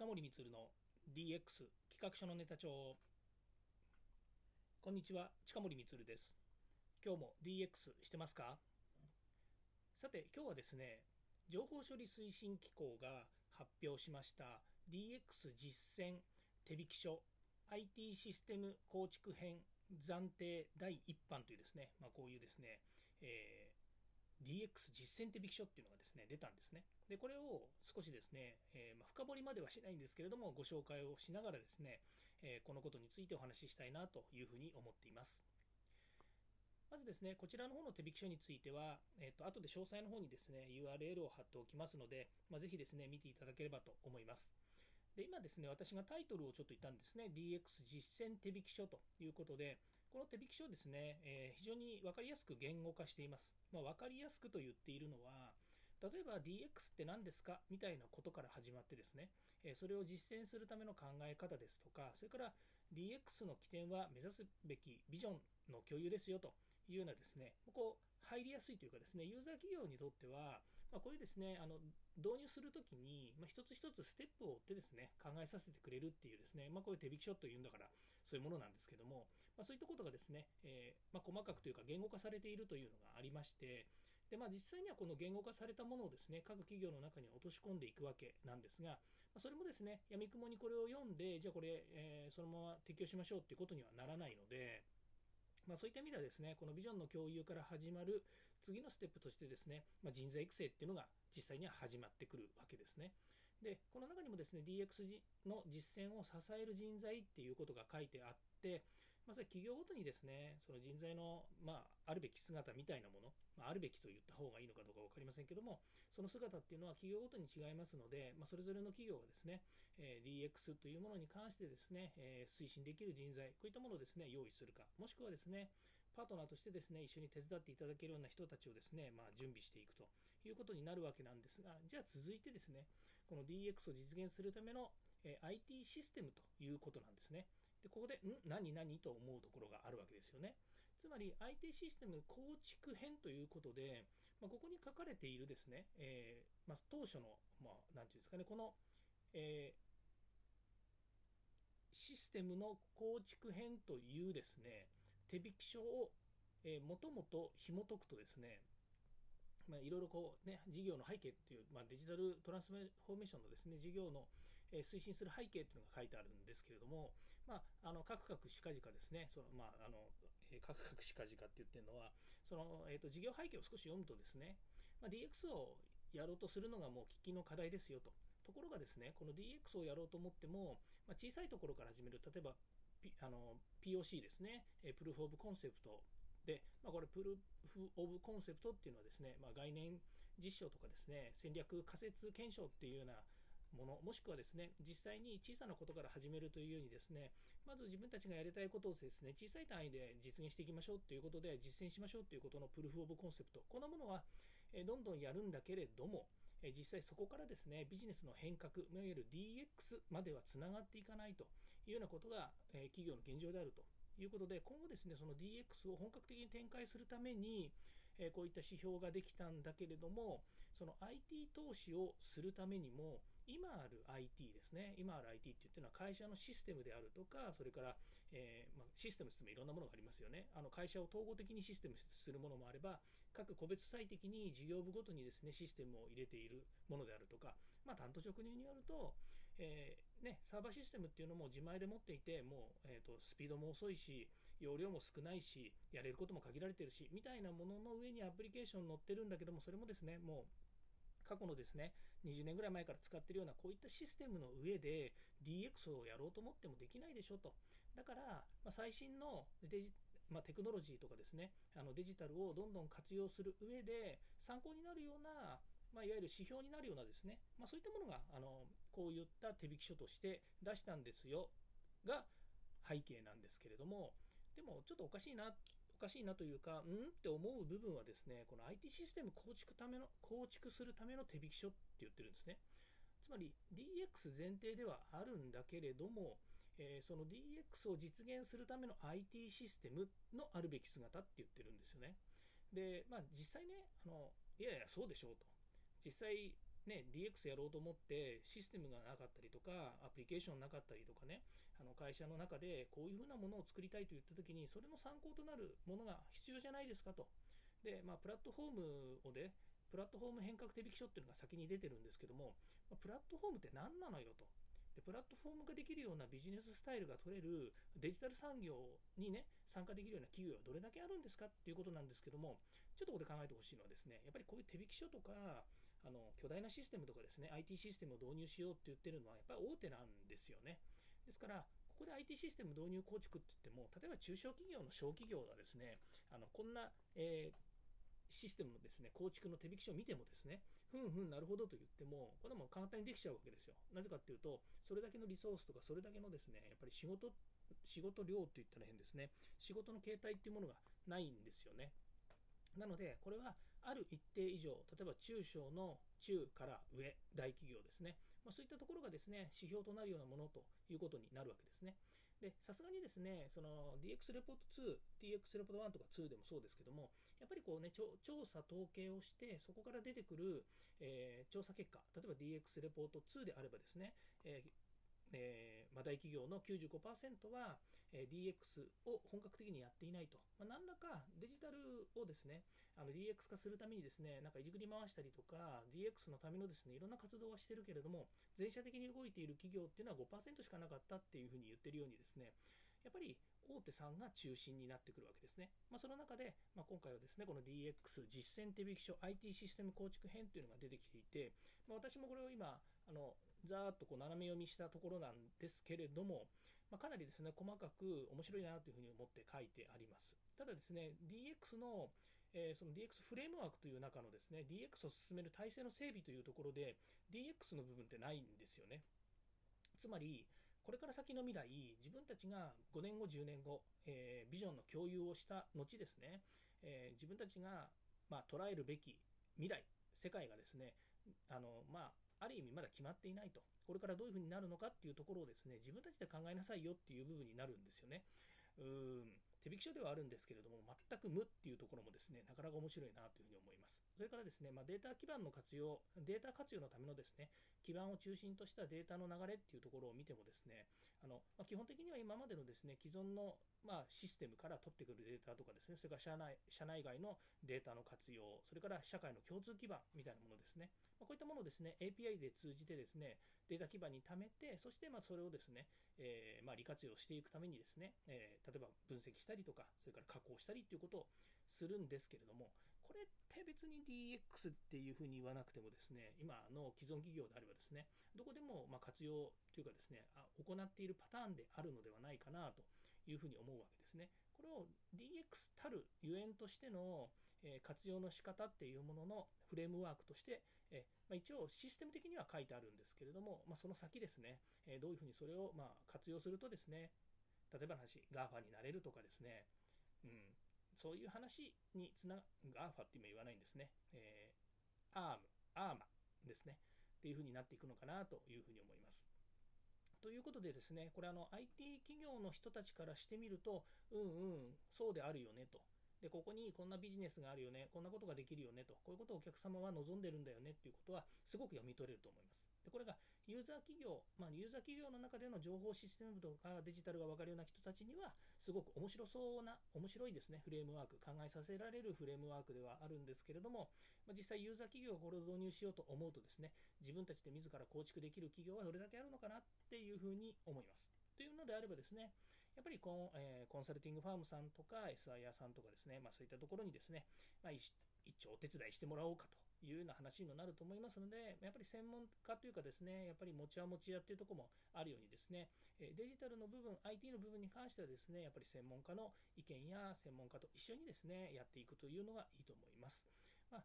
近森光の DX 企画書のネタ帳。こんにちは近森光です。今日も DX してますか？さて今日はですね情報処理推進機構が発表しました DX 実践手引き書 IT システム構築編暫定第1版というですね、まあ、こういうですね、えー、DX 実践手引き書っていうのがですね出たんですね。でこれを少しですね、えー、ま、深掘りまではしないんですけれどもご紹介をしながらですね、えー、このことについてお話ししたいなというふうに思っています。まずですね、こちらの方の手引き書については、えっ、と、後で詳細の方にですね、URL を貼っておきますので、まあ、ぜひですね、見ていただければと思います。で今ですね、私がタイトルをちょっと言ったんですね、DX 実践手引き書ということで、この手引き書ですね、えー、非常に分かりやすく言語化しています。まあ、分かりやすくと言っているのは、例えば DX って何ですか？みたいなことから始まってですね、えそれを実践するための考え方ですとか、それから DX の起点は目指すべきビジョンの共有ですよというようなですね、こう入りやすいというかですね、ユーザー企業にとっては、まあ、こういうですね、あの導入するときに、まあ、一つ一つステップを追ってですね、考えさせてくれるっていうですね、まあ、こういう手引き書というんだから、そういうものなんですけども、まあ、そういったことがですね、えー、ま細かくというか言語化されているというのがありまして、でまあ、実際にはこの言語化されたものをですね各企業の中に落とし込んでいくわけなんですが、ま、それもですねやみくもにこれを読んで、じゃあこれ、えー、そのまま適用しましょうっていうことにはならないので。まあ、そういった意味ではですねこのビジョンの共有から始まる次のステップとしてですね、まあ、人材育成っていうのが実際には始まってくるわけですね。でこの中にもですね DX の実践を支える人材っていうことが書いてあって、まあ、それ企業ごとにですね、その人材の、まあ、あるべき姿みたいなもの、まあ、あるべきと言った方がいいのかどうか分かりませんけども、その姿っていうのは企業ごとに違いますので、まあ、それぞれの企業がですね、えー、DX というものに関してですね、えー、推進できる人材、こういったものをですね、用意するか、もしくはですね、パートナーとしてですね、一緒に手伝っていただけるような人たちをですね、まあ、準備していくということになるわけなんですが、じゃあ続いてですね、この DX を実現するための、IT システムということなんですね。でここで、ん？何？何？と思うところがあるわけですよね。つまり IT システム構築編ということで、まあ、ここに書かれているですね、えー、まあ、当初の、まあ、ていうんですかね、この、えー、システムの構築編というですね、手引き書を、えー、もともと紐解くとですね、いろいろこう、ね、事業の背景っていう、まあ、デジタルトランスフォーメーションのですね事業の、推進する背景っていうのが書いてあるんですけれども、まあ、あの、カクカクしかじかですね、その、まあ、あの、えカクカクしかじかって言ってるのは、その、えっ、ー、と、事業背景を少し読むとですね、まあ、DX をやろうとするのがもう喫緊の課題ですよと。ところがですね、この DX をやろうと思っても、まあ、小さいところから始める、例えば、P、あの POC ですね、プルーフ・オブ・コンセプトで、まあ、これ、プルーフ・オブ・コンセプトっていうのはですね、まあ、概念実証とかですね、戦略仮説検証っていうようなもの、もしくはですね、実際に小さなことから始めるというようにですね、まず自分たちがやりたいことをですね、小さい単位で実現していきましょうということで、実践しましょうということのプルフ・オブ・コンセプト、こんなものは、どんどんやるんだけれども、実際そこからですね、ビジネスの変革、いわゆる DX まではつながっていかないというようなことが、企業の現状であると。いうことで、今後ですね、その DX を本格的に展開するために、えこういった指標ができたんだけれども、その IT 投資をするためにも、今ある IT ですね、今ある IT って言ってるのは会社のシステムであるとか、それから、えー、まあ、システムとしてもいろんなものがありますよね。あの会社を統合的にシステムするものもあれば、各個別最適に事業部ごとにですね、システムを入れているものであるとか、まあ、担当直入によると、えー、ね、サーバーシステムっていうのも自前で持っていて、もう、えーと、スピードも遅いし、容量も少ないし、やれることも限られてるし、みたいなものの上にアプリケーション載ってるんだけども、それもですね、もう、過去のですね、20年ぐらい前から使っているようなこういったシステムの上で DX をやろうと思ってもできないでしょと。だから、まあ、最新のデジまあ、テクノロジーとかですね、あのデジタルをどんどん活用する上で参考になるようなまあ、いわゆる指標になるようなですね、まあ、そういったものがあのこういった手引き書として出したんですよが背景なんですけれどもでもちょっとおかしいなかしいなというか、うん？って思う部分はですね、この IT システム構築ための構築するための手引き書って言ってるんですね。つまり DX 前提ではあるんだけれども、えー、その DX を実現するための IT システムのあるべき姿って言ってるんですよね。で、まあ実際ね、あのいやいや、そうでしょうと。実際ね、DX やろうと思ってシステムがなかったりとかアプリケーションなかったりとかねあの会社の中でこういうふうなものを作りたいと言った時にそれの参考となるものが必要じゃないですかと。で、まあ、プラットフォームをでプラットフォーム変革手引書っていうのが先に出てるんですけども、ま、プラットフォームって何なのよと。でプラットフォーム化できるようなビジネススタイルが取れるデジタル産業にね参加できるような企業はどれだけあるんですかっていうことなんですけどもちょっとここで考えてほしいのはですねやっぱりこういう手引き書とかあの巨大なシステムとかですね IT システムを導入しようって言ってるのはやっぱり大手なんですよねですからここで IT システム導入構築って言っても例えば中小企業の小企業がですねあのこんな、えーシステムのですね構築の手引き書を見てもですね、ふんふんなるほどと言っても、これも簡単にできちゃうわけですよ。なぜかっていうと、それだけのリソースとか、それだけのですね、やっぱり仕事、仕事量って言ったら変ですね、仕事の形態っていうものがないんですよね。なので、これはある一定以上、例えば中小の中から上、大企業ですね、まあ、そういったところがですね、指標となるようなものということになるわけですね。で、さすがにですね、その DX レポート2、DX レポート1とか2でもそうですけども、やっぱりこうね、調査統計をして、そこから出てくる、えー、調査結果、例えば DX レポート2であればですね、えーえーまあ、大企業の95%は、えー、DX を本格的にやっていないと、まあ、何らかデジタルをですねあの DX 化するためにですねなんかいじくり回したりとか DX のためのですねいろんな活動はしてるけれども全社的に動いている企業っていうのは5%しかなかったっていうふうに言ってるようにですねやっぱり大手さんが中心になってくるわけですね。まあ、その中で、まあ、今回はですね、この DX 実践手引き書 IT システム構築編というのが出てきていて、まあ、私もこれを今、あのざーっとこう斜め読みしたところなんですけれども、まあ、かなりですね、細かく面白いなというふうに思って書いてあります。ただですね、DX のえー、その DX フレームワークという中のですね、DX を進める体制の整備というところで、DX の部分ってないんですよね。つまり、これから先の未来、自分たちが5年後、10年後、えー、ビジョンの共有をした後ですね、えー、自分たちが、まあ、捉えるべき未来、世界がですね、あのまあ、ある意味まだ決まっていないと、これからどういうふうになるのかっていうところをですね、自分たちで考えなさいよっていう部分になるんですよね。うーん手引き書ではあるんですけれども、全く無っていうところもですね、なかなか面白いなというふうに思います。それからですね、まあ、データ基盤の活用、データ活用のためのですね、基盤を中心としたデータの流れっていうところを見てもですね、あのまあ、基本的には今までのですね、既存のまあ、システムから取ってくるデータとかですね、それから社内社内外のデータの活用、それから社会の共通基盤みたいなものですね、まあ、こういったものをですね、API で通じてですね、データ基盤に貯めて、そしてまそれをですね、えー、ま利活用していくためにですね、えー、例えば分析したりとか、それから加工したりということをするんですけれども、これって別に DX っていうふうに言わなくてもですね、今の既存企業であればですね、どこでもま活用というかですね、あ行っているパターンであるのではないかなというふうに思うわけですね。これを DX たるゆえんとしての、え活用の仕方っていうもののフレームワークとして、えま、一応システム的には書いてあるんですけれども、ま、その先ですね、えどういうふうにそれをま活用するとですね、例えばの話、GAFA になれるとかですね、うん、そういう話につなが、GAFA って今言わないんですね、えー、ARM、ARMA ですね、っていうふうになっていくのかなというふうに思います。ということでですね、これあの IT 企業の人たちからしてみると、うんうん、そうであるよねと。で、ここにこんなビジネスがあるよね、こんなことができるよねと、こういうことをお客様は望んでるんだよねっていうことは、すごく読み取れると思います。でこれがユーザー企業、まあ、ユーザー企業の中での情報システムとかデジタルが分かるような人たちには、すごく面白そうな、面白いですね、フレームワーク、考えさせられるフレームワークではあるんですけれども、まあ、実際ユーザー企業がこれを導入しようと思うとですね、自分たちで自ら構築できる企業はどれだけあるのかなっていうふうに思います。というのであればですね、やっぱりコン,、えー、コンサルティングファームさんとか SIR さんとかですね、まあ、そういったところにですね、まあ、一応お手伝いしてもらおうかというような話になると思いますので、やっぱり専門家というかですね、やっぱり持ち屋持ち屋っていうところもあるようにですね、デジタルの部分、IT の部分に関してはですね、やっぱり専門家の意見や専門家と一緒にですね、やっていくというのがいいと思います。まあ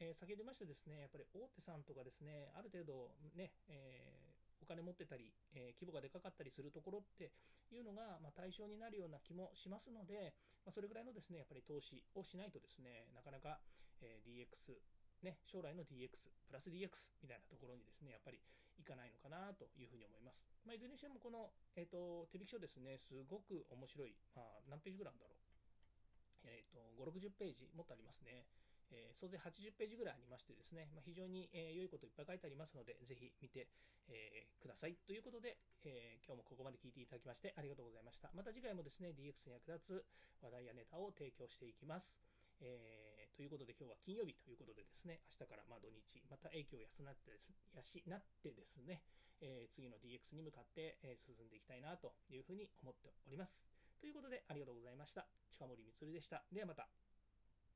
えー、先ほど言いましたですね、やっぱり大手さんとかですね、ある程度ね、えーお金持ってたり、えー、規模がでかかったりするところっていうのが、まあ、対象になるような気もしますので、まあ、それぐらいのですねやっぱり投資をしないとですねなかなか、えー、DX ね、将来の DX、プラス DX みたいなところにですね、やっぱりいかないのかなというふうに思います。まあ、いずれにしてもこの、えーと、手引き書ですね、すごく面白い、まあ、何ページぐらいあるんだろう。えっ、ー、と、5、60ページもっとありますね。えー総勢80ページぐらいありましてですね、まあ、非常に、えー良いこといっぱい書いてありますので、ぜひ見て、えーください。ということで、え今日もここまで聞いていただきましてありがとうございました。また次回もですね、DX に役立つ話題やネタを提供していきます。えということで今日は金曜日ということでですね、明日からま土日、また影響を養ってです養ってですね、え次の DX に向かって、え進んでいきたいなというふうに思っております。ということでありがとうございました。近森光でした。ではまた。